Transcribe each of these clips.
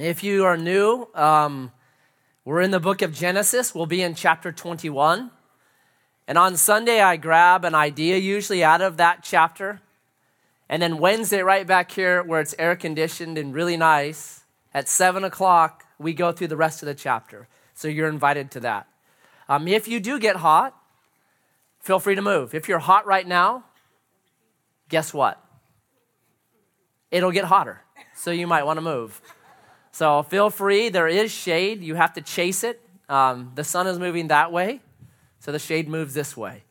If you are new, um, we're in the book of Genesis. We'll be in chapter 21. And on Sunday, I grab an idea, usually out of that chapter. And then Wednesday, right back here where it's air conditioned and really nice, at 7 o'clock, we go through the rest of the chapter. So you're invited to that. Um, if you do get hot, feel free to move. If you're hot right now, guess what? It'll get hotter. So you might want to move. So feel free. There is shade. You have to chase it. Um, the sun is moving that way, so the shade moves this way.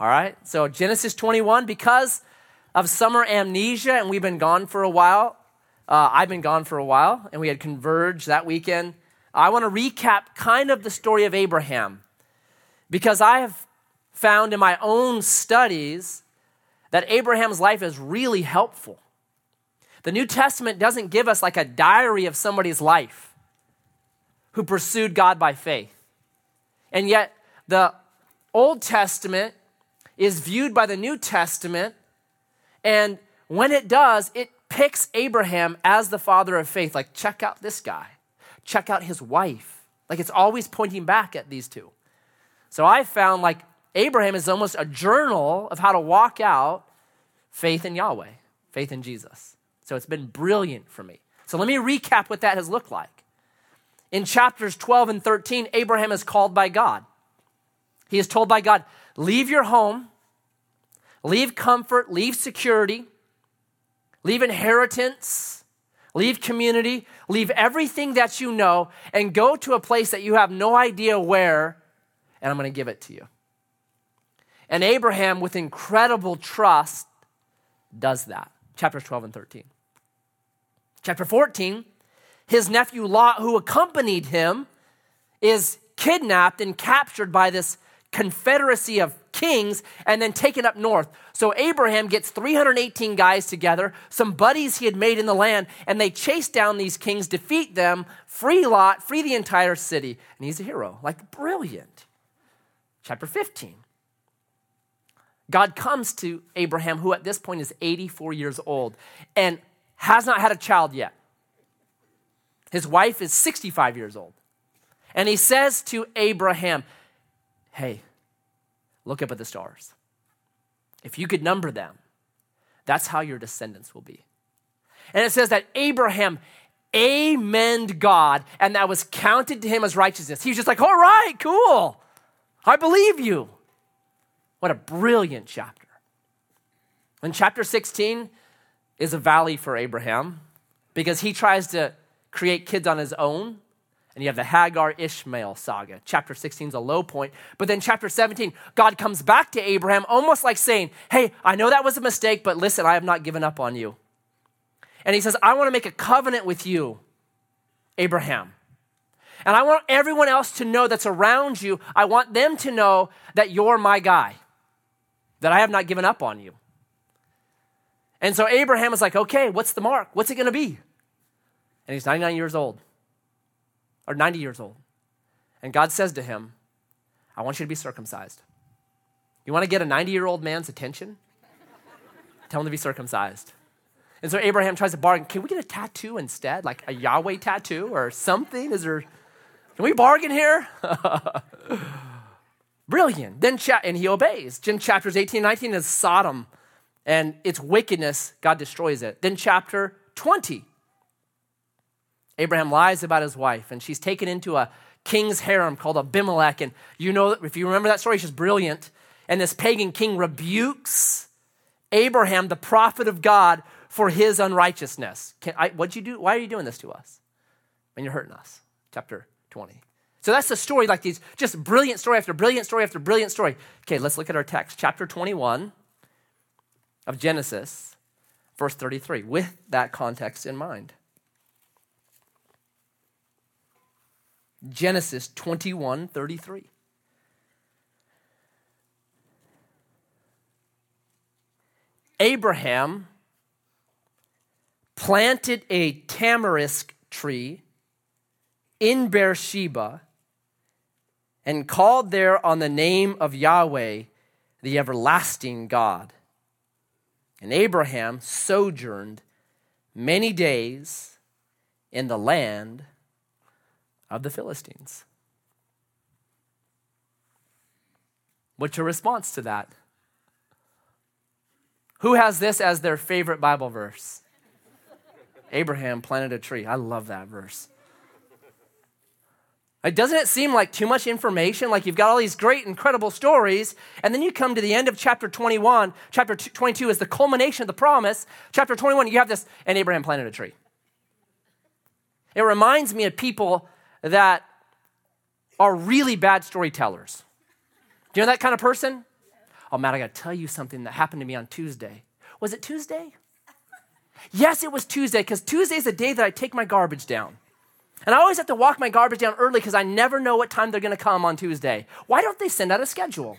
All right? So Genesis 21, because of summer amnesia, and we've been gone for a while. Uh, I've been gone for a while, and we had converged that weekend. I want to recap kind of the story of Abraham because I have found in my own studies that Abraham's life is really helpful. The New Testament doesn't give us like a diary of somebody's life who pursued God by faith. And yet, the Old Testament is viewed by the New Testament, and when it does, it picks Abraham as the father of faith. Like, check out this guy, check out his wife. Like, it's always pointing back at these two. So I found like Abraham is almost a journal of how to walk out faith in Yahweh, faith in Jesus. So it's been brilliant for me. So let me recap what that has looked like. In chapters 12 and 13, Abraham is called by God. He is told by God, leave your home, leave comfort, leave security, leave inheritance, leave community, leave everything that you know, and go to a place that you have no idea where, and I'm going to give it to you. And Abraham, with incredible trust, does that. Chapters 12 and 13. Chapter 14, his nephew Lot, who accompanied him, is kidnapped and captured by this confederacy of kings and then taken up north. So Abraham gets 318 guys together, some buddies he had made in the land, and they chase down these kings, defeat them, free Lot, free the entire city. And he's a hero. Like, brilliant. Chapter 15. God comes to Abraham, who at this point is 84 years old, and has not had a child yet. His wife is 65 years old. And he says to Abraham, Hey, look up at the stars. If you could number them, that's how your descendants will be. And it says that Abraham amened God, and that was counted to him as righteousness. He was just like, All right, cool. I believe you. What a brilliant chapter. In chapter 16, is a valley for Abraham because he tries to create kids on his own. And you have the Hagar Ishmael saga. Chapter 16 is a low point. But then, chapter 17, God comes back to Abraham almost like saying, Hey, I know that was a mistake, but listen, I have not given up on you. And he says, I want to make a covenant with you, Abraham. And I want everyone else to know that's around you, I want them to know that you're my guy, that I have not given up on you. And so Abraham was like, okay, what's the mark? What's it going to be? And he's 99 years old, or 90 years old. And God says to him, I want you to be circumcised. You want to get a 90 year old man's attention? Tell him to be circumcised. And so Abraham tries to bargain. Can we get a tattoo instead? Like a Yahweh tattoo or something? Is there, can we bargain here? Brilliant. Then, cha- and he obeys. In chapters 18 and 19 is Sodom and its wickedness, God destroys it. Then, chapter 20, Abraham lies about his wife, and she's taken into a king's harem called Abimelech. And you know, if you remember that story, she's brilliant. And this pagan king rebukes Abraham, the prophet of God, for his unrighteousness. Can I, what'd you do? Why are you doing this to us? And you're hurting us. Chapter 20. So that's the story, like these just brilliant story after brilliant story after brilliant story. Okay, let's look at our text. Chapter 21 of Genesis, verse 33, with that context in mind. Genesis 21 33. Abraham planted a tamarisk tree in Beersheba and called there on the name of Yahweh, the everlasting God. And Abraham sojourned many days in the land of the Philistines. What's your response to that? Who has this as their favorite Bible verse? Abraham planted a tree. I love that verse. Like, doesn't it seem like too much information? Like you've got all these great, incredible stories, and then you come to the end of chapter 21. Chapter 22 is the culmination of the promise. Chapter 21, you have this, and Abraham planted a tree. It reminds me of people that are really bad storytellers. Do you know that kind of person? Oh, Matt, I got to tell you something that happened to me on Tuesday. Was it Tuesday? Yes, it was Tuesday, because Tuesday is the day that I take my garbage down. And I always have to walk my garbage down early because I never know what time they're going to come on Tuesday. Why don't they send out a schedule?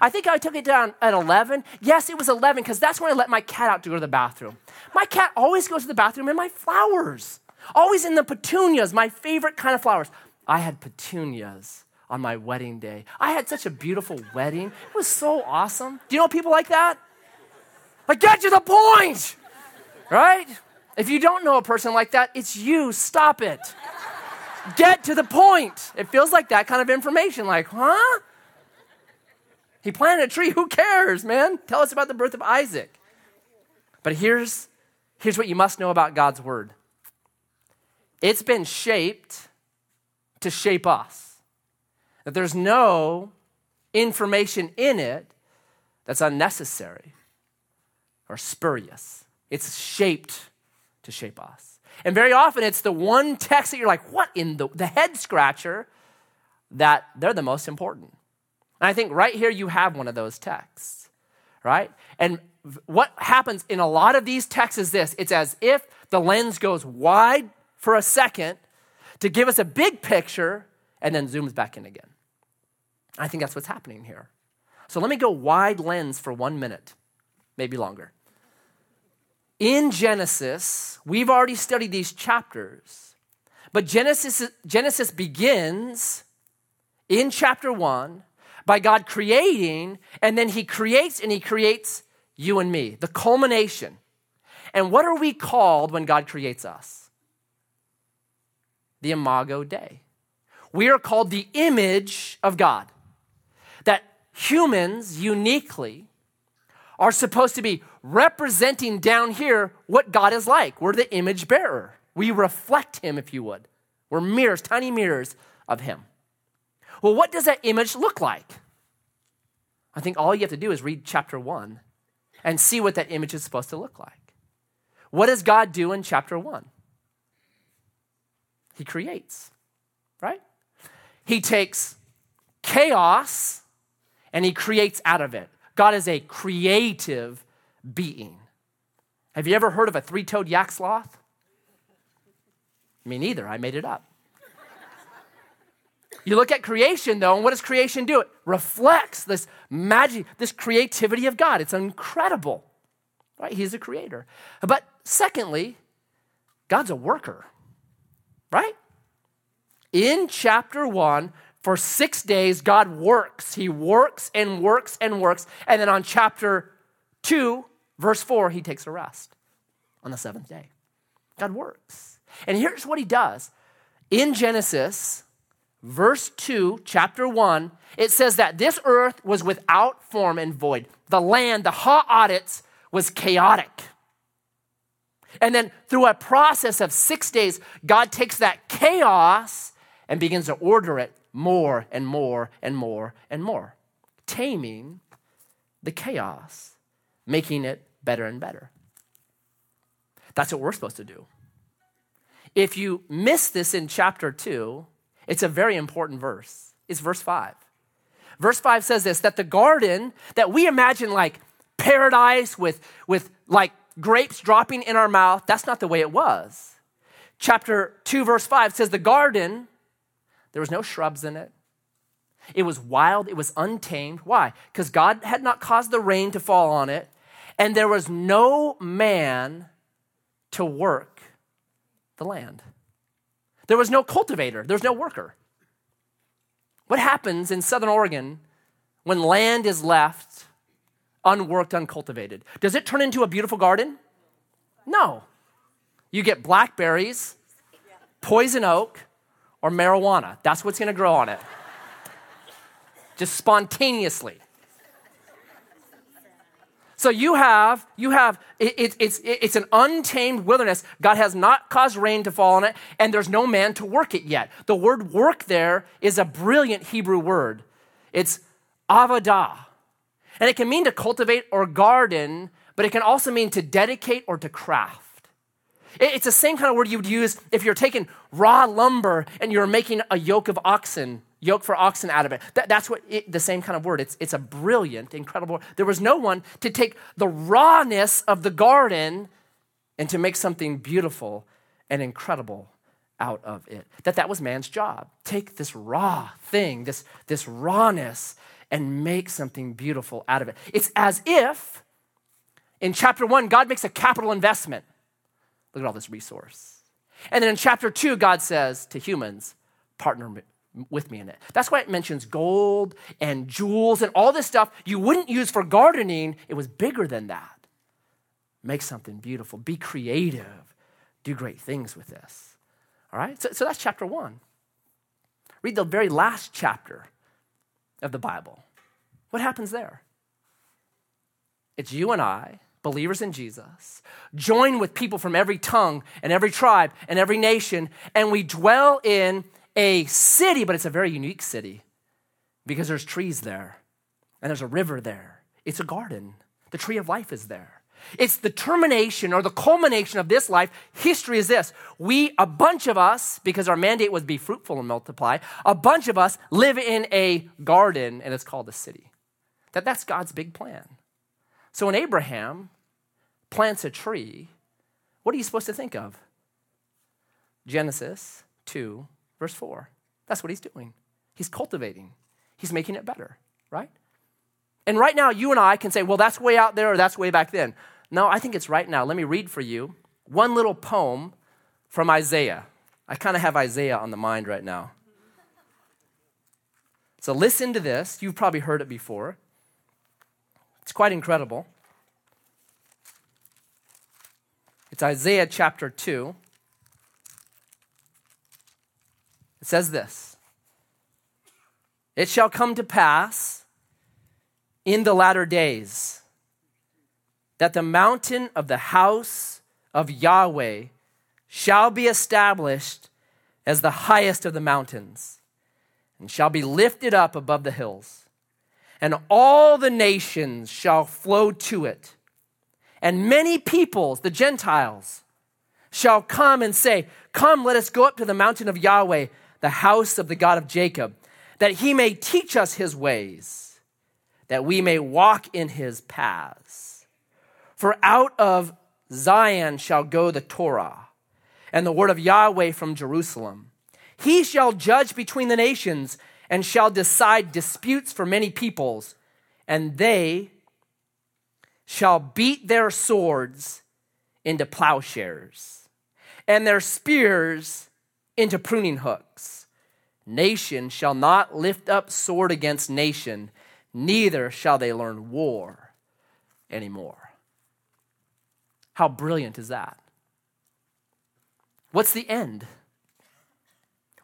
I think I took it down at 11. Yes, it was 11 because that's when I let my cat out to go to the bathroom. My cat always goes to the bathroom in my flowers, always in the petunias, my favorite kind of flowers. I had petunias on my wedding day. I had such a beautiful wedding. It was so awesome. Do you know people like that? Like, get to the point, right? If you don't know a person like that, it's you. Stop it. Get to the point. It feels like that kind of information. Like, huh? He planted a tree. Who cares, man? Tell us about the birth of Isaac. But here's, here's what you must know about God's word it's been shaped to shape us. That there's no information in it that's unnecessary or spurious. It's shaped to shape us. And very often it's the one text that you're like, what in the, the head scratcher, that they're the most important. And I think right here you have one of those texts, right? And what happens in a lot of these texts is this it's as if the lens goes wide for a second to give us a big picture and then zooms back in again. I think that's what's happening here. So let me go wide lens for one minute, maybe longer in Genesis, we've already studied these chapters, but Genesis, Genesis begins in chapter one by God creating, and then He creates and He creates you and me, the culmination. And what are we called when God creates us? The Imago Dei. We are called the image of God. That humans uniquely are supposed to be representing down here what God is like. We're the image bearer. We reflect Him, if you would. We're mirrors, tiny mirrors of Him. Well, what does that image look like? I think all you have to do is read chapter one and see what that image is supposed to look like. What does God do in chapter one? He creates, right? He takes chaos and he creates out of it. God is a creative being. Have you ever heard of a three toed yak sloth? Me neither. I made it up. You look at creation, though, and what does creation do? It reflects this magic, this creativity of God. It's incredible, right? He's a creator. But secondly, God's a worker, right? In chapter one, for six days, God works. He works and works and works. And then on chapter 2, verse 4, he takes a rest on the seventh day. God works. And here's what he does. In Genesis, verse 2, chapter 1, it says that this earth was without form and void. The land, the ha'aretz, was chaotic. And then through a process of six days, God takes that chaos and begins to order it more and more and more and more, taming the chaos, making it better and better. That's what we're supposed to do. If you miss this in chapter 2, it's a very important verse. It's verse 5. Verse 5 says this that the garden that we imagine like paradise with, with like grapes dropping in our mouth, that's not the way it was. Chapter 2, verse 5 says the garden there was no shrubs in it. It was wild, it was untamed. Why? Because God had not caused the rain to fall on it, and there was no man to work the land. There was no cultivator, there's no worker. What happens in Southern Oregon when land is left unworked, uncultivated? Does it turn into a beautiful garden? No. You get blackberries poison oak or marijuana. That's what's to grow on it. Just spontaneously. So you have, you have, it, it, it's, it, it's an untamed wilderness. God has not caused rain to fall on it, and there's no man to work it yet. The word work there is a brilliant Hebrew word. It's avodah. And it can mean to cultivate or garden, but it can also mean to dedicate or to craft. It's the same kind of word you would use if you're taking raw lumber and you're making a yoke of oxen, yoke for oxen out of it. That, that's what it, the same kind of word. It's, it's a brilliant, incredible. There was no one to take the rawness of the garden and to make something beautiful and incredible out of it. That that was man's job. Take this raw thing, this, this rawness, and make something beautiful out of it. It's as if in chapter one, God makes a capital investment. Look at all this resource. And then in chapter two, God says to humans, partner with me in it. That's why it mentions gold and jewels and all this stuff you wouldn't use for gardening. It was bigger than that. Make something beautiful, be creative, do great things with this. All right? So, so that's chapter one. Read the very last chapter of the Bible. What happens there? It's you and I, believers in Jesus, join with people from every tongue and every tribe and every nation, and we dwell in a city, but it's a very unique city because there's trees there and there's a river there. It's a garden. The tree of life is there. It's the termination or the culmination of this life. History is this. We, a bunch of us, because our mandate was be fruitful and multiply, a bunch of us live in a garden and it's called a city. That that's God's big plan. So when Abraham plants a tree, what are you supposed to think of? Genesis 2, verse 4. That's what he's doing. He's cultivating, he's making it better, right? And right now, you and I can say, well, that's way out there or that's way back then. No, I think it's right now. Let me read for you one little poem from Isaiah. I kind of have Isaiah on the mind right now. So listen to this. You've probably heard it before. It's quite incredible. It's Isaiah chapter 2. It says this It shall come to pass in the latter days that the mountain of the house of Yahweh shall be established as the highest of the mountains and shall be lifted up above the hills and all the nations shall flow to it. And many peoples, the Gentiles, shall come and say, Come, let us go up to the mountain of Yahweh, the house of the God of Jacob, that he may teach us his ways, that we may walk in his paths. For out of Zion shall go the Torah, and the word of Yahweh from Jerusalem. He shall judge between the nations and shall decide disputes for many peoples, and they shall beat their swords into plowshares, and their spears into pruning hooks. Nation shall not lift up sword against nation, neither shall they learn war anymore. How brilliant is that? What's the end?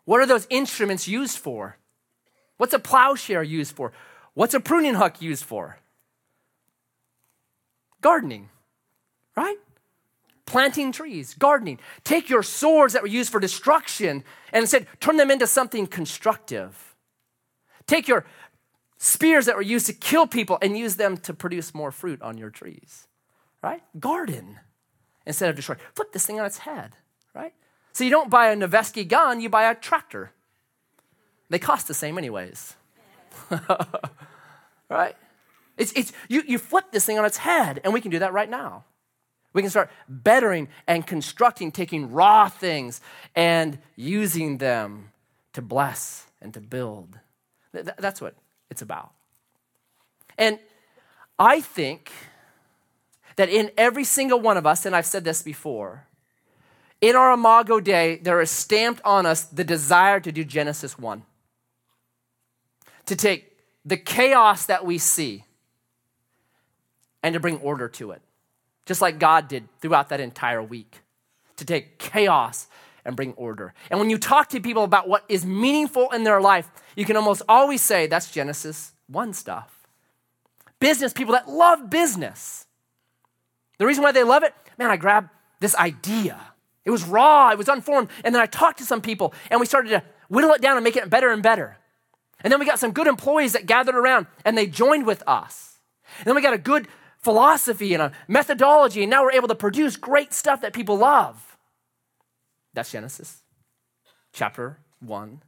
What are those instruments used for? What's a plowshare used for? What's a pruning hook used for? Gardening, right? Planting trees, gardening. Take your swords that were used for destruction and instead turn them into something constructive. Take your spears that were used to kill people and use them to produce more fruit on your trees, right? Garden instead of destroy. Flip this thing on its head, right? So you don't buy a Noveske gun, you buy a tractor. They cost the same, anyways. right? It's, it's, you, you flip this thing on its head, and we can do that right now. We can start bettering and constructing, taking raw things and using them to bless and to build. That's what it's about. And I think that in every single one of us, and I've said this before, in our Imago Dei, there is stamped on us the desire to do Genesis 1 to take the chaos that we see and to bring order to it, just like God did throughout that entire week. To take chaos and bring order. And when you talk to people about what is meaningful in their life, you can almost always say that's Genesis 1 stuff. Business people that love business. The reason why they love it, man, I grabbed this idea. It was raw, it was unformed. And then I talked to some people and we started to whittle it down and make it better and better. And then we got some good employees that gathered around and they joined with us. And then we got a good philosophy and a methodology, and now we're able to produce great stuff that people love. That's Genesis chapter 1.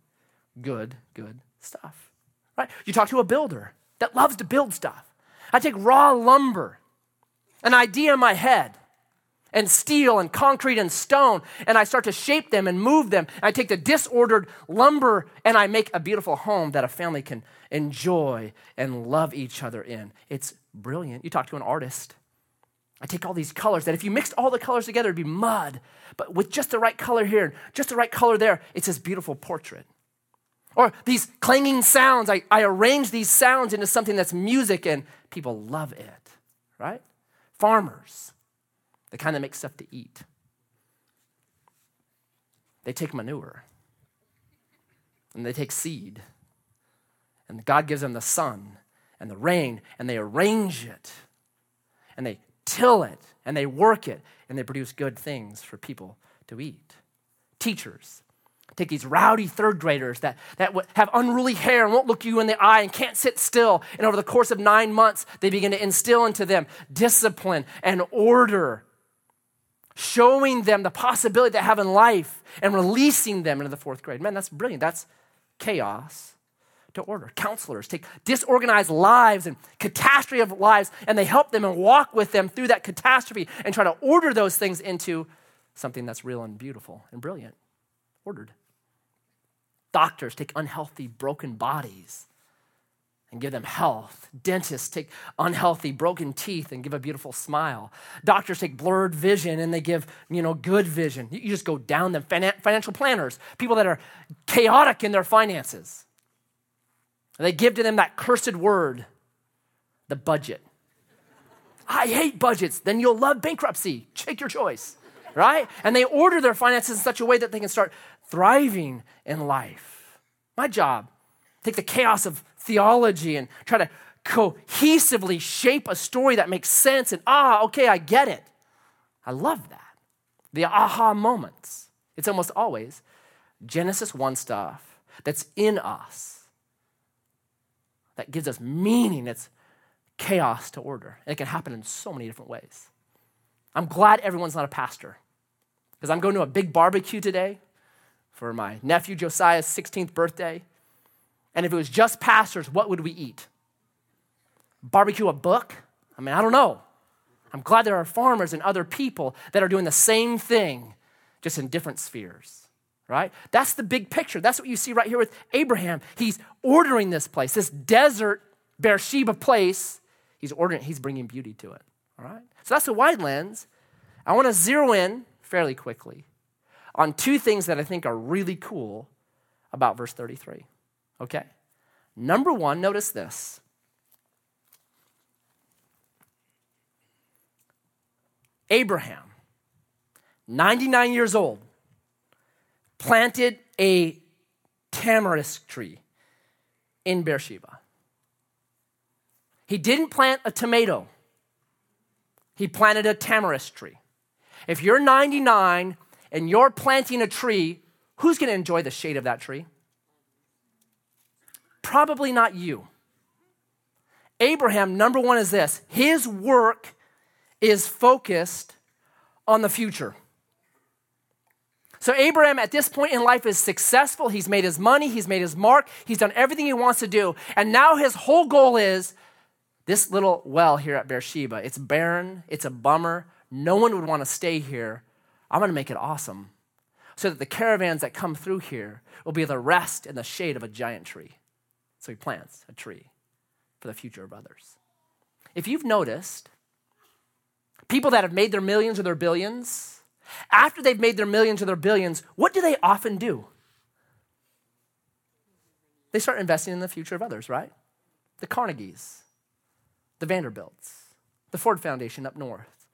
Good, good stuff. Right? You talk to a builder that loves to build stuff. I take raw lumber, an idea in my head, and steel and concrete and stone, and I start to shape them and move them. I take the disordered lumber and I make a beautiful home that a family can enjoy and love each other in. It's brilliant. You talk to an artist. I take all these colors that if you mixed all the colors together, it'd be mud. But with just the right color here, and just the right color there, it's this beautiful portrait. Or these clanging sounds, I, I arrange these sounds into something that's music and people love it, right? Farmers, the kind that make stuff to eat. They take manure and they take seed, and God gives them the sun and the rain, and they arrange it and they till it and they work it and they produce good things for people to eat. Teachers, take these rowdy third graders that, that have unruly hair and won't look you in the eye and can't sit still. And over the course of nine months, they begin to instill into them discipline and order, showing them the possibility they have in life and releasing them into the fourth grade. Man, that's brilliant. That's chaos to order. Counselors take disorganized lives and catastrophe of lives, and they help them and walk with them through that catastrophe and try to order those things into something that's real and beautiful and brilliant. Ordered. Doctors take unhealthy, broken bodies and give them health. Dentists take unhealthy, broken teeth and give a beautiful smile. Doctors take blurred vision and they give, you know, good vision. You just go down them. Financial planners, people that are chaotic in their finances. They give to them that cursed word, the budget. I hate budgets. Then you'll love bankruptcy. Take your choice, right? And they order their finances in such a way that they can start thriving in life. My job, take the chaos of theology and try to cohesively shape a story that makes sense and ah, okay, I get it. I love that. The aha moments. It's almost always Genesis 1 stuff that's in us that gives us meaning. It's chaos to order. And it can happen in so many different ways. I'm glad everyone's not a pastor because I'm going to a big barbecue today for my nephew Josiah's 16th birthday. And if it was just pastors, what would we eat? Barbecue a book? I mean, I don't know. I'm glad there are farmers and other people that are doing the same thing, just in different spheres, right? That's the big picture. That's what you see right here with Abraham. He's ordering this place, this desert Beersheba place. He's ordering, he's bringing beauty to it, all right? So that's the wide lens. I want to zero in fairly quickly on two things that I think are really cool about verse 33. Okay? Number one, notice this. Abraham, 99 years old, planted a tamarisk tree in Beersheba. He didn't plant a tomato, he planted a tamarisk tree. If you're 99 and you're planting a tree, who's going to enjoy the shade of that tree? Probably not you. Abraham, number one, is this his work is focused on the future. So, Abraham at this point in life is successful. He's made his money, he's made his mark, he's done everything he wants to do. And now his whole goal is this little well here at Beersheba. It's barren, it's a bummer. No one would want to stay here. I'm going to make it awesome so that the caravans that come through here will be the rest in the shade of a giant tree. So he plants a tree for the future of others. If you've noticed, people that have made their millions or their billions, after they've made their millions or their billions, what do they often do? They start investing in the future of others, right? The Carnegies, the Vanderbilts, the Ford Foundation up north,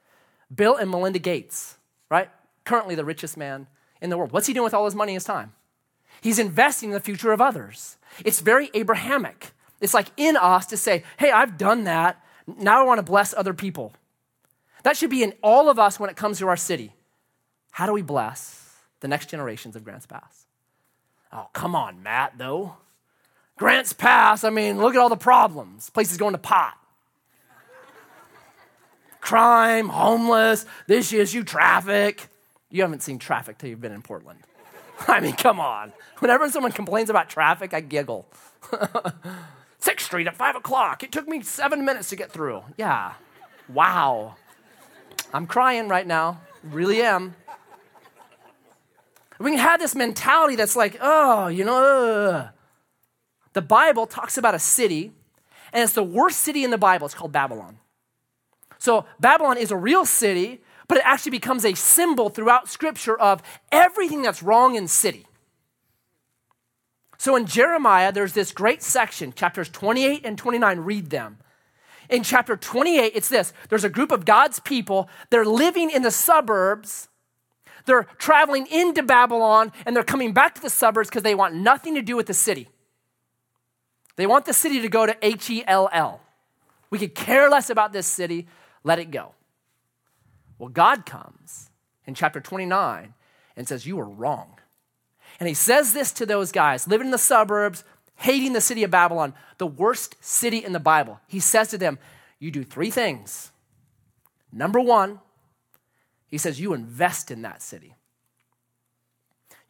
Bill and Melinda Gates, right? currently the richest man in the world. What's he doing with all his money and his time? He's investing in the future of others. It's very Abrahamic. It's like in us to say, hey, I've done that. Now I want to bless other people. That should be in all of us when it comes to our city. How do we bless the next generations of Grants Pass? Oh, come on, Matt, though. Grants Pass, I mean, look at all the problems. Places going to pot. Crime, homeless, this issue, traffic. You haven't seen traffic till you've been in Portland. I mean, come on. Whenever someone complains about traffic, I giggle. Sixth Street at five o'clock. It took me seven minutes to get through. Yeah. Wow. I'm crying right now. Really am. We can have this mentality that's like, oh, you know, ugh. the Bible talks about a city, and it's the worst city in the Bible. It's called Babylon. So Babylon is a real city, but it actually becomes a symbol throughout Scripture of everything that's wrong in city. So in Jeremiah, there's this great section, chapters 28 and 29, read them. In chapter 28, it's this there's a group of God's people, they're living in the suburbs. They're traveling into Babylon and they're coming back to the suburbs because they want nothing to do with the city. They want the city to go to H E L L. We could care less about this city, let it go. Well, God comes in chapter 29 and says, You are wrong. And he says this to those guys living in the suburbs, hating the city of Babylon, the worst city in the Bible. He says to them, You do three things. Number one, he says, You invest in that city.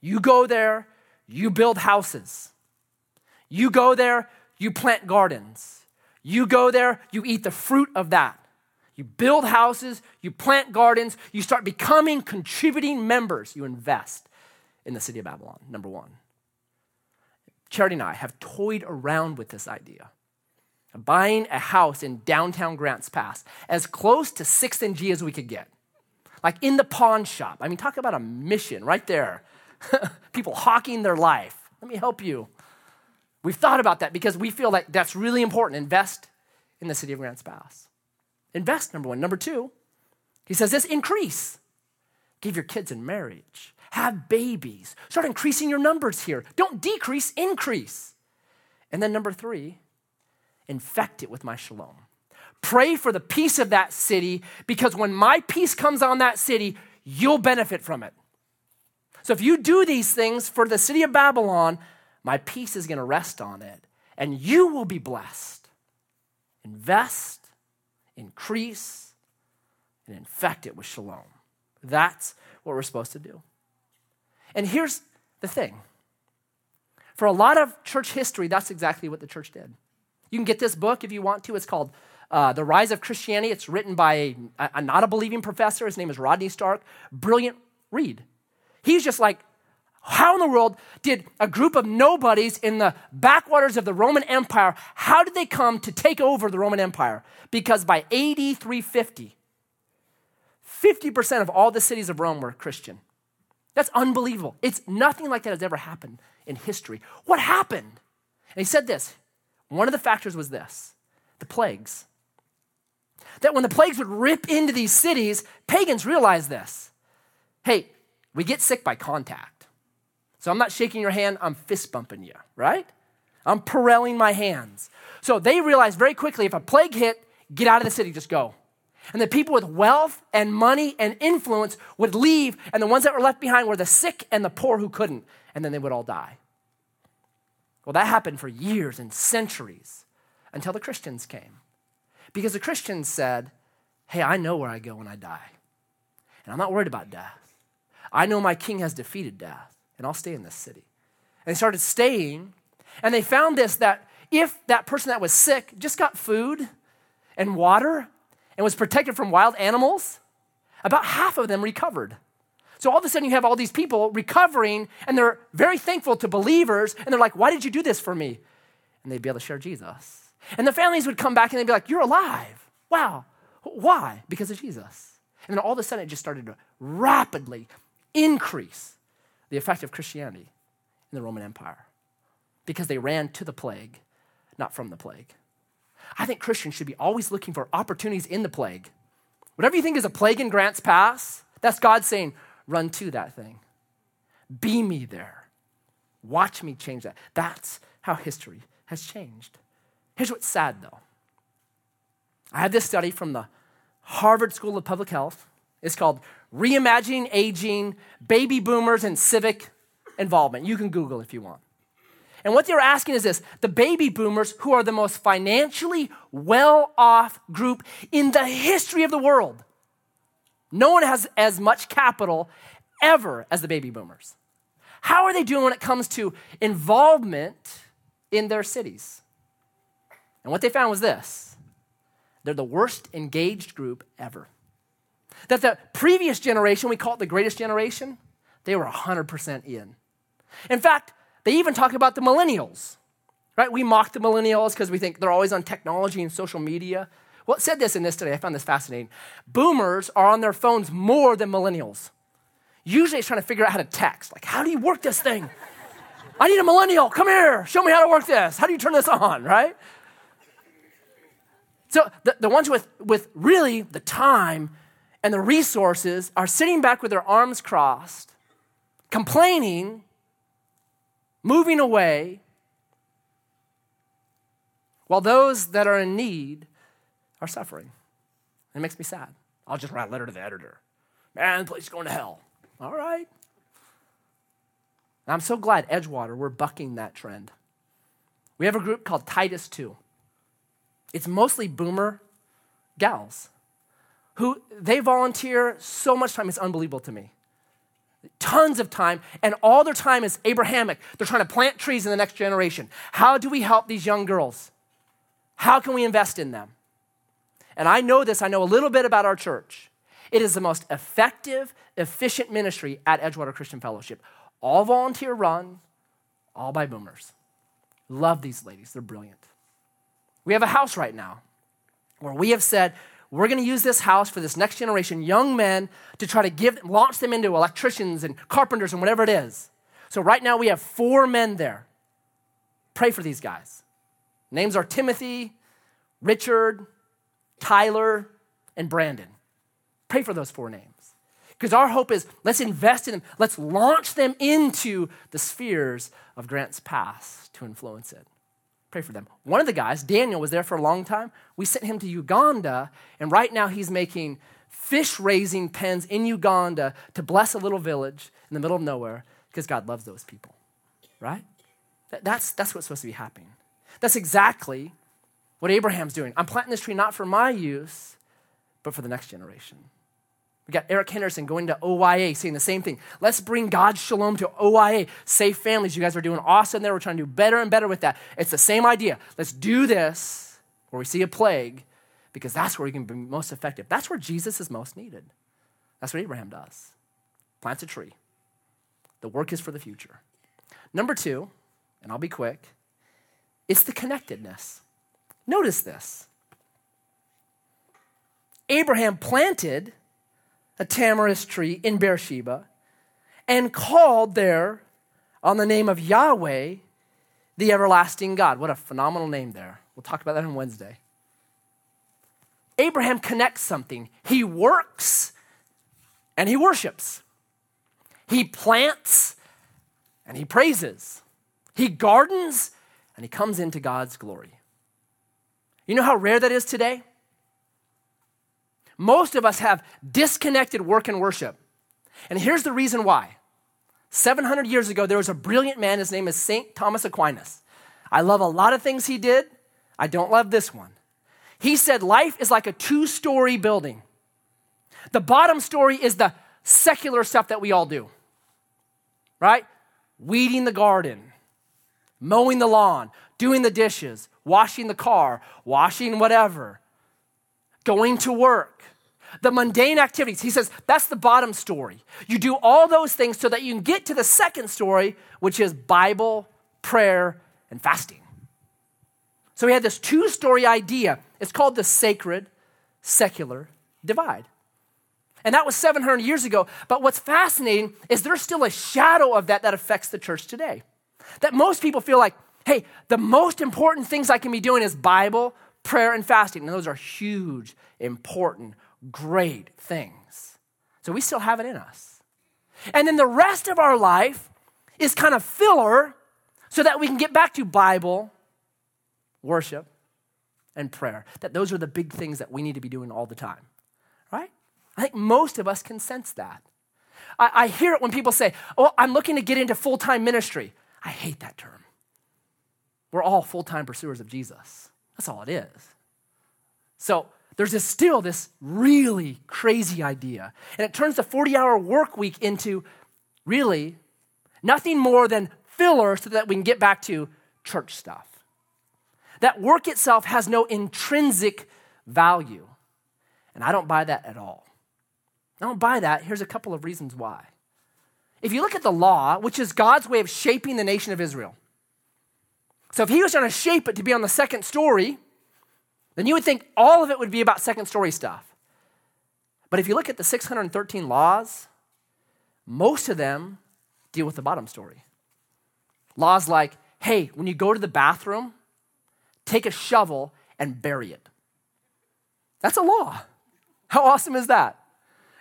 You go there, you build houses. You go there, you plant gardens. You go there, you eat the fruit of that. You build houses, you plant gardens, you start becoming contributing members. You invest in the city of Babylon, number one. Charity and I have toyed around with this idea buying a house in downtown Grants Pass as close to 6th and G as we could get. Like in the pawn shop. I mean, talk about a mission right there. People hawking their life. Let me help you. We've thought about that because we feel like that's really important. Invest in the city of Grants Pass. Invest, number one. Number two, he says this increase. Give your kids in marriage. Have babies. Start increasing your numbers here. Don't decrease, increase. And then number three, infect it with my shalom. Pray for the peace of that city because when my peace comes on that city, you'll benefit from it. So if you do these things for the city of Babylon, my peace is going to rest on it and you will be blessed. Invest, increase, and infect it with shalom. That's what we're supposed to do. And here's the thing for a lot of church history, that's exactly what the church did. You can get this book if you want to. It's called uh, The Rise of Christianity. It's written by a, a, not a believing professor. His name is Rodney Stark. Brilliant read. He's just like, how in the world did a group of nobodies in the backwaters of the Roman Empire, how did they come to take over the Roman Empire? Because by AD 350, 50% of all the cities of Rome were Christian. That's unbelievable. It's nothing like that has ever happened in history. What happened? And he said this one of the factors was this the plagues. That when the plagues would rip into these cities, pagans realized this. Hey, we get sick by contact. So I'm not shaking your hand, I'm fist bumping you, right? I'm Purelling my hands. So they realized very quickly if a plague hit, get out of the city, just go. And the people with wealth and money and influence would leave, and the ones that were left behind were the sick and the poor who couldn't, and then they would all die. Well, that happened for years and centuries until the Christians came. Because the Christians said, Hey, I know where I go when I die, and I'm not worried about death. I know my king has defeated death, and I'll stay in this city. And they started staying, and they found this that if that person that was sick just got food and water and was protected from wild animals, about half of them recovered. So all of a sudden, you have all these people recovering, and they're very thankful to believers, and they're like, Why did you do this for me? And they'd be able to share Jesus. And the families would come back and they'd be like, You're alive. Wow. Why? Because of Jesus. And then all of a sudden, it just started to rapidly increase the effect of Christianity in the Roman Empire because they ran to the plague, not from the plague. I think Christians should be always looking for opportunities in the plague. Whatever you think is a plague in Grants Pass, that's God saying, run to that thing. Be me there. Watch me change that. That's how history has changed. Here's what's sad though. I had this study from the Harvard School of Public Health. It's called Reimagining Aging, Baby Boomers, and Civic Involvement. You can Google if you want. And what they're asking is this the baby boomers, who are the most financially well off group in the history of the world, no one has as much capital ever as the baby boomers. How are they doing when it comes to involvement in their cities? And what they found was this they're the worst engaged group ever. That the previous generation, we call it the greatest generation, they were 100% in. In fact, they even talk about the millennials, right? We mock the millennials because we think they're always on technology and social media. Well, it said this in this today. I found this fascinating. Boomers are on their phones more than millennials. Usually it's trying to figure out how to text. Like, how do you work this thing? I need a millennial. Come here. Show me how to work this. How do you turn this on, right? So the, the ones with, with really the time and the resources are sitting back with their arms crossed, complaining, moving away, while those that are in need are suffering. It makes me sad. I'll just write a letter to the editor. Man, the place is going to hell. All right. And I'm so glad Edgewater, we're bucking that trend. We have a group called Titus 2. It's mostly boomer gals who they volunteer so much time, it's unbelievable to me. Tons of time, and all their time is Abrahamic. They're trying to plant trees in the next generation. How do we help these young girls? How can we invest in them? And I know this, I know a little bit about our church. It is the most effective, efficient ministry at Edgewater Christian Fellowship. All volunteer run, all by boomers. Love these ladies, they're brilliant. We have a house right now where we have said, we're going to use this house for this next generation, young men, to try to give, launch them into electricians and carpenters and whatever it is. So right now we have four men there. Pray for these guys. Names are Timothy, Richard, Tyler, and Brandon. Pray for those four names. Because our hope is let's invest in them, let's launch them into the spheres of Grants Pass to influence it. Pray for them. One of the guys, Daniel, was there for a long time. We sent him to Uganda, and right now he's making fish raising pens in Uganda to bless a little village in the middle of nowhere because God loves those people, right? That's, that's what's supposed to be happening. That's exactly what Abraham's doing. I'm planting this tree not for my use, but for the next generation. We got Eric Henderson going to OYA saying the same thing. Let's bring God's shalom to OYA. Safe families. You guys are doing awesome there. We're trying to do better and better with that. It's the same idea. Let's do this where we see a plague because that's where we can be most effective. That's where Jesus is most needed. That's what Abraham does. Plants a tree. The work is for the future. Number two, and I'll be quick, it's the connectedness. Notice this. Abraham planted a tamarisk tree in Beersheba and called there on the name of Yahweh, the everlasting God. What a phenomenal name there. We'll talk about that on Wednesday. Abraham connects something. He works and he worships. He plants and he praises. He gardens and he comes into God's glory. You know how rare that is today? Most of us have disconnected work and worship. And here's the reason why. 700 years ago, there was a brilliant man. His name is St. Thomas Aquinas. I love a lot of things he did. I don't love this one. He said life is like a two story building. The bottom story is the secular stuff that we all do, right? Weeding the garden, mowing the lawn, doing the dishes, washing the car, washing whatever, going to work the mundane activities. He says that's the bottom story. You do all those things so that you can get to the second story, which is Bible, prayer, and fasting. So he had this two story idea. It's called the sacred secular divide. And that was 700 years ago. But what's fascinating is there's still a shadow of that that affects the church today. That most people feel like, hey, the most important things I can be doing is Bible, prayer, and fasting. And those are huge, important great things. So we still have it in us. And then the rest of our life is kind of filler so that we can get back to Bible, worship, and prayer. That those are the big things that we need to be doing all the time, right? I think most of us can sense that. I, I hear it when people say, Oh, I'm looking to get into full time ministry. I hate that term. We're all full time pursuers of Jesus. That's all it is. So there's this, still this really crazy idea. And it turns the 40 hour work week into really nothing more than filler so that we can get back to church stuff. That work itself has no intrinsic value. And I don't buy that at all. I don't buy that. Here's a couple of reasons why. If you look at the law, which is God's way of shaping the nation of Israel, so if he was trying to shape it to be on the second story, then you would think all of it would be about second story stuff. But if you look at the 613 laws, most of them deal with the bottom story. Laws like, hey, when you go to the bathroom, take a shovel and bury it. That's a law. How awesome is that?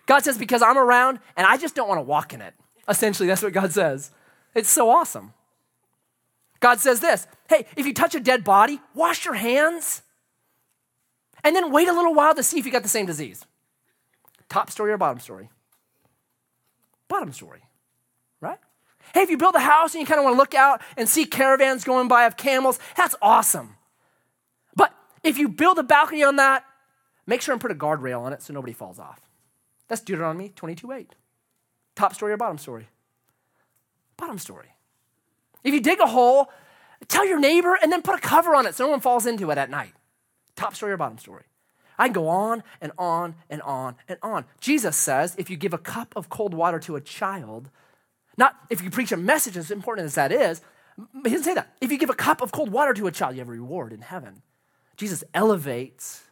God says, because I'm around and I just don't want to walk in it. Essentially, that's what God says. It's so awesome. God says this hey, if you touch a dead body, wash your hands and then wait a little while to see if you got the same disease. Top story or bottom story? Bottom story, right? Hey, if you build a house and you kind of want to look out and see caravans going by of camels, that's awesome. But if you build a balcony on that, make sure and put a guardrail on it so nobody falls off. That's Deuteronomy 22 8. Top story or bottom story? Bottom story. If you dig a hole, tell your neighbor and then put a cover on it so no one falls into it at night. Top story or bottom story? I can go on and on and on and on. Jesus says if you give a cup of cold water to a child, not if you preach a message as important as that is, he didn't say that. If you give a cup of cold water to a child, you have a reward in heaven. Jesus elevates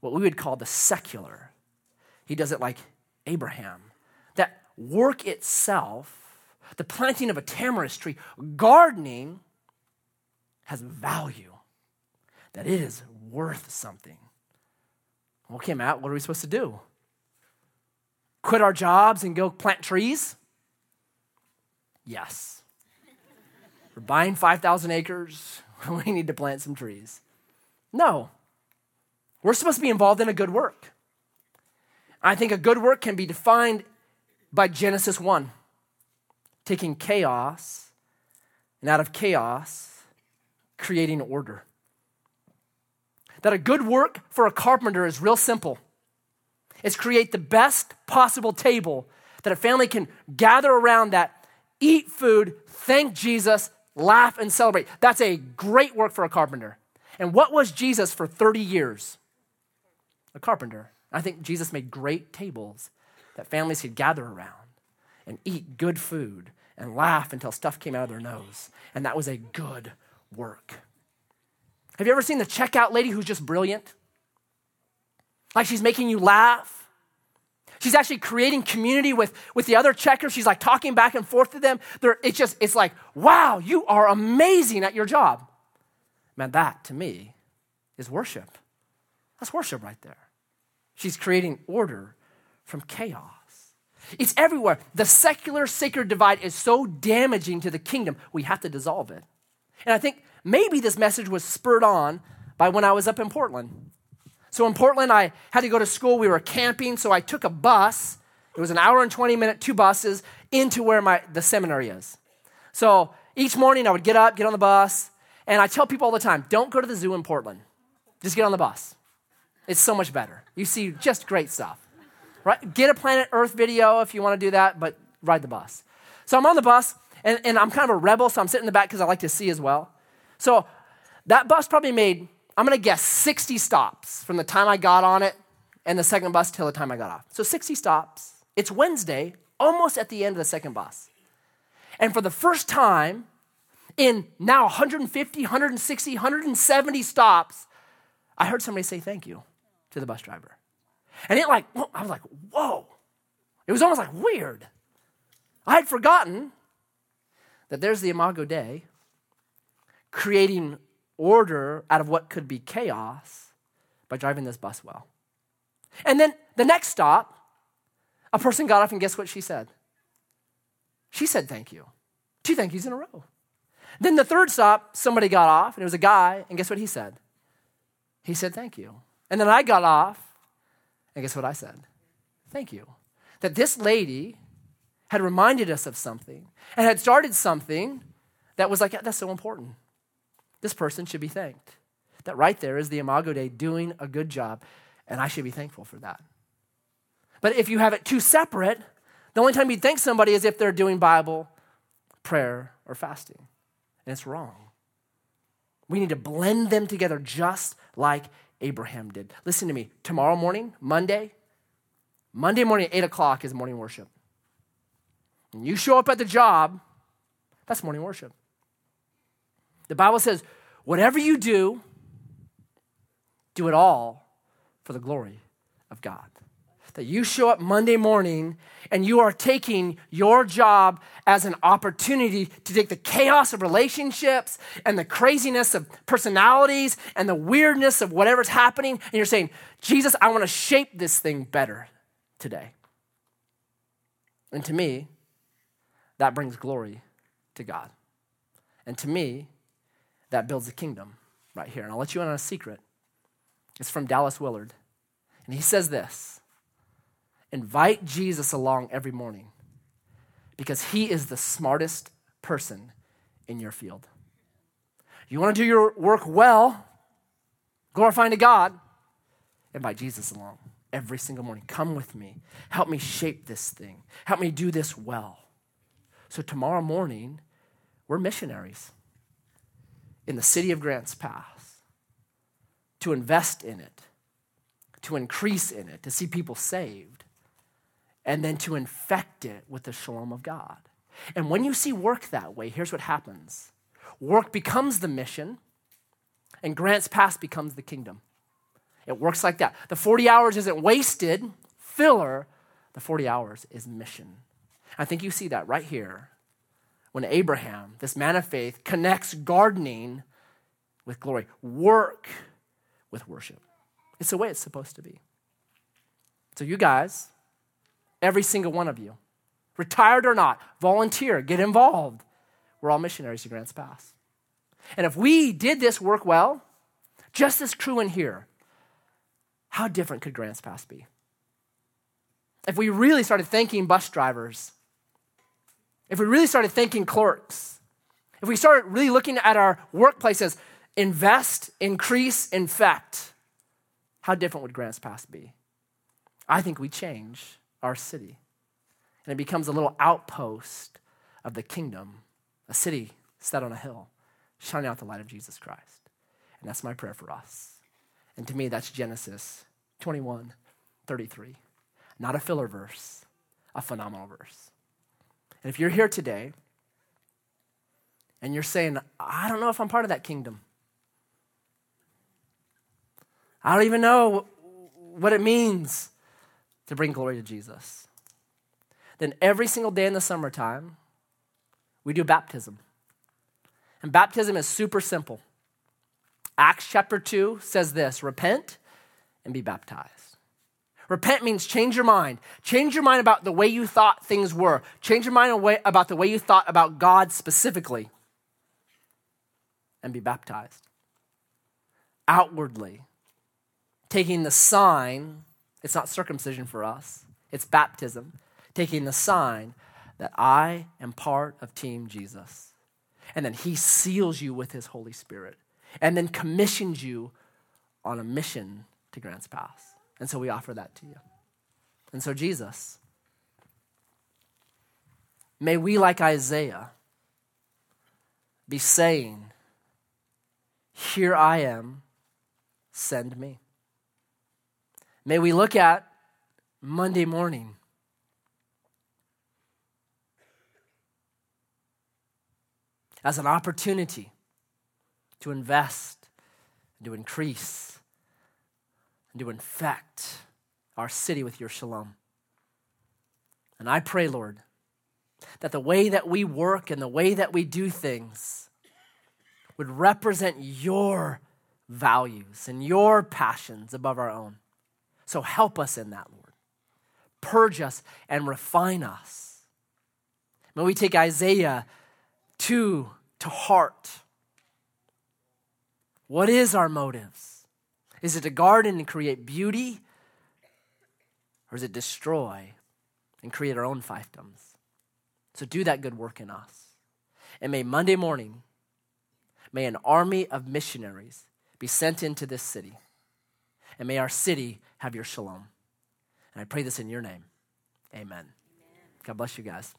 what we would call the secular. He does it like Abraham. That work itself the planting of a tamarisk tree, gardening has value, that it is worth something. Okay, Matt, what are we supposed to do? Quit our jobs and go plant trees? Yes. We're buying 5,000 acres. We need to plant some trees. No. We're supposed to be involved in a good work. I think a good work can be defined by Genesis 1 taking chaos and out of chaos, creating order. That a good work for a carpenter is real simple. It's create the best possible table that a family can gather around that, eat food, thank Jesus, laugh, and celebrate. That's a great work for a carpenter. And what was Jesus for 30 years? A carpenter. I think Jesus made great tables that families could gather around and eat good food and laugh until stuff came out of their nose. And that was a good work. Have you ever seen the checkout lady who's just brilliant? Like she's making you laugh. She's actually creating community with, with the other checkers. She's like talking back and forth to them. They're, it's just, it's like, wow, you are amazing at your job. Man, that to me is worship. That's worship right there. She's creating order from chaos. It's everywhere. The secular sacred divide is so damaging to the kingdom, we have to dissolve it. And I think maybe this message was spurred on by when I was up in Portland. So in Portland, I had to go to school. We were camping, so I took a bus. It was an hour and 20 minute, two buses into where my, the seminary is. So each morning I would get up, get on the bus, and I tell people all the time don't go to the zoo in Portland. Just get on the bus. It's so much better. You see just great stuff. Right? Get a Planet Earth video if you want to do that, but ride the bus. So I'm on the bus, and, and I'm kind of a rebel, so I'm sitting in the back because I like to see as well. So that bus probably made, I'm going to guess, 60 stops from the time I got on it and the second bus till the time I got off. So 60 stops. It's Wednesday, almost at the end of the second bus. And for the first time in now 150, 160, 170 stops, I heard somebody say thank you to the bus driver. And it like, I was like, whoa. It was almost like weird. I had forgotten that there's the Imago Dei creating order out of what could be chaos by driving this bus well. And then the next stop, a person got off, and guess what she said? She said thank you. Two thank yous in a row. Then the third stop, somebody got off, and it was a guy, and guess what he said? He said thank you. And then I got off, and guess what I said? Thank you. That this lady had reminded us of something and had started something that was like, that's so important. This person should be thanked. That right there is the Imago Dei doing a good job, and I should be thankful for that. But if you have it too separate, the only time you thank somebody is if they're doing Bible, prayer, or fasting. And it's wrong. We need to blend them together just like Abraham did. Listen to me. Tomorrow morning, Monday, Monday morning at 8 o'clock is morning worship. When you show up at the job, that's morning worship. The Bible says, whatever you do, do it all for the glory of God. That you show up Monday morning and you are taking your job as an opportunity to take the chaos of relationships and the craziness of personalities and the weirdness of whatever's happening, and you're saying, Jesus, I want to shape this thing better today. And to me, that brings glory to God. And to me, that builds a kingdom right here. And I'll let you in on a secret. It's from Dallas Willard. And he says this invite Jesus along every morning because he is the smartest person in your field. You want to do your work well, glorifying to God, invite Jesus along every single morning. Come with me. Help me shape this thing. Help me do this well. So tomorrow morning, we're missionaries in the city of Grants Pass to invest in it, to increase in it, to see people saved, and then to infect it with the shalom of God. And when you see work that way, here's what happens work becomes the mission, and Grants Pass becomes the kingdom. It works like that. The 40 hours isn't wasted, filler. The 40 hours is mission. I think you see that right here when Abraham, this man of faith, connects gardening with glory, work with worship. It's the way it's supposed to be. So, you guys, every single one of you, retired or not, volunteer, get involved. We're all missionaries to Grants Pass. And if we did this work well, just this crew in here, how different could Grants Pass be? If we really started thanking bus drivers if we really started thinking clerks, if we started really looking at our workplaces, invest, increase, infect, how different would Grants Pass be? I think we change our city. And it becomes a little outpost of the kingdom, a city set on a hill, shining out the light of Jesus Christ. And that's my prayer for us. And to me, that's Genesis 21 33. Not a filler verse, a phenomenal verse. And if you're here today and you're saying, I don't know if I'm part of that kingdom, I don't even know what it means to bring glory to Jesus, then every single day in the summertime, we do baptism. And baptism is super simple. Acts chapter 2 says this repent and be baptized. Repent means change your mind. Change your mind about the way you thought things were. Change your mind about the way you thought about God specifically. And be baptized. Outwardly, taking the sign, it's not circumcision for us, it's baptism, taking the sign that I am part of Team Jesus. And then He seals you with His Holy Spirit and then commissions you on a mission to Grants Pass. And so we offer that to you. And so, Jesus, may we, like Isaiah, be saying, Here I am, send me. May we look at Monday morning. As an opportunity to invest, to increase and to infect our city with your shalom. And I pray, Lord, that the way that we work and the way that we do things would represent your values and your passions above our own. So help us in that, Lord. Purge us and refine us. May we take Isaiah 2 to heart. What is our motives? Is it to garden and create beauty? Or is it destroy and create our own fiefdoms? So do that good work in us. And may Monday morning, may an army of missionaries be sent into this city. And may our city have your shalom. And I pray this in your name. Amen. Amen. God bless you guys.